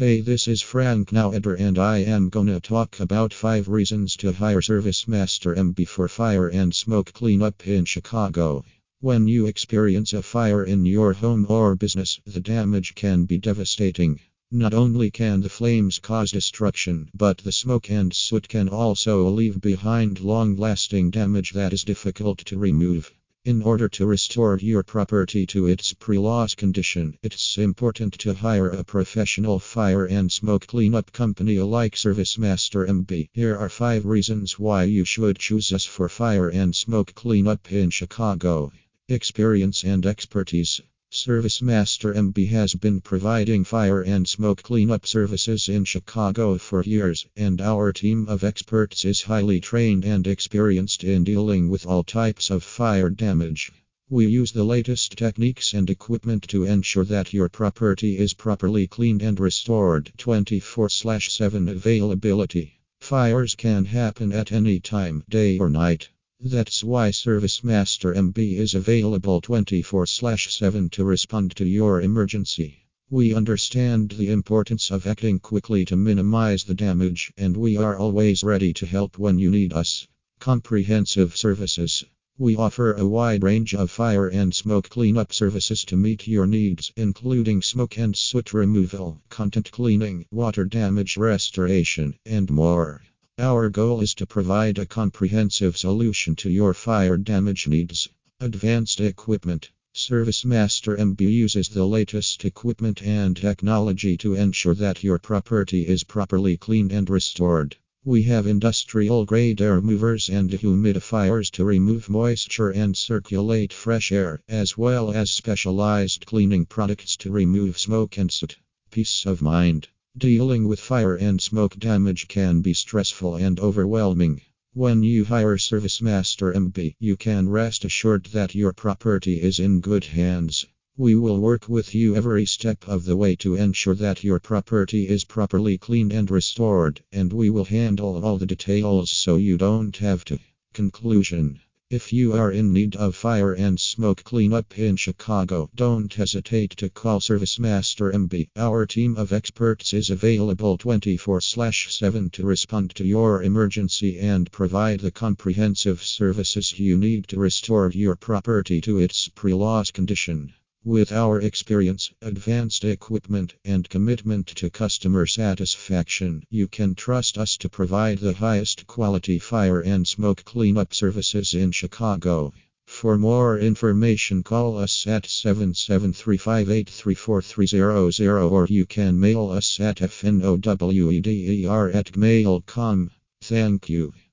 Hey, this is Frank Noweder, and I am gonna talk about 5 reasons to hire ServiceMaster MB for fire and smoke cleanup in Chicago. When you experience a fire in your home or business, the damage can be devastating. Not only can the flames cause destruction, but the smoke and soot can also leave behind long lasting damage that is difficult to remove. In order to restore your property to its pre loss condition, it's important to hire a professional fire and smoke cleanup company like ServiceMaster MB. Here are five reasons why you should choose us for fire and smoke cleanup in Chicago. Experience and expertise. ServiceMaster MB has been providing fire and smoke cleanup services in Chicago for years, and our team of experts is highly trained and experienced in dealing with all types of fire damage. We use the latest techniques and equipment to ensure that your property is properly cleaned and restored 24 7 availability. Fires can happen at any time, day or night. That's why ServiceMaster MB is available 24 7 to respond to your emergency. We understand the importance of acting quickly to minimize the damage, and we are always ready to help when you need us. Comprehensive services. We offer a wide range of fire and smoke cleanup services to meet your needs, including smoke and soot removal, content cleaning, water damage restoration, and more. Our goal is to provide a comprehensive solution to your fire damage needs. Advanced equipment. ServiceMaster MB uses the latest equipment and technology to ensure that your property is properly cleaned and restored. We have industrial grade air movers and humidifiers to remove moisture and circulate fresh air, as well as specialized cleaning products to remove smoke and soot. Peace of mind. Dealing with fire and smoke damage can be stressful and overwhelming. When you hire ServiceMaster MB, you can rest assured that your property is in good hands. We will work with you every step of the way to ensure that your property is properly cleaned and restored, and we will handle all the details so you don't have to. Conclusion if you are in need of fire and smoke cleanup in Chicago, don't hesitate to call ServiceMaster MB. Our team of experts is available 24 7 to respond to your emergency and provide the comprehensive services you need to restore your property to its pre loss condition. With our experience, advanced equipment, and commitment to customer satisfaction, you can trust us to provide the highest quality fire and smoke cleanup services in Chicago. For more information, call us at 773583430 or you can mail us at fnoweder at. Thank you.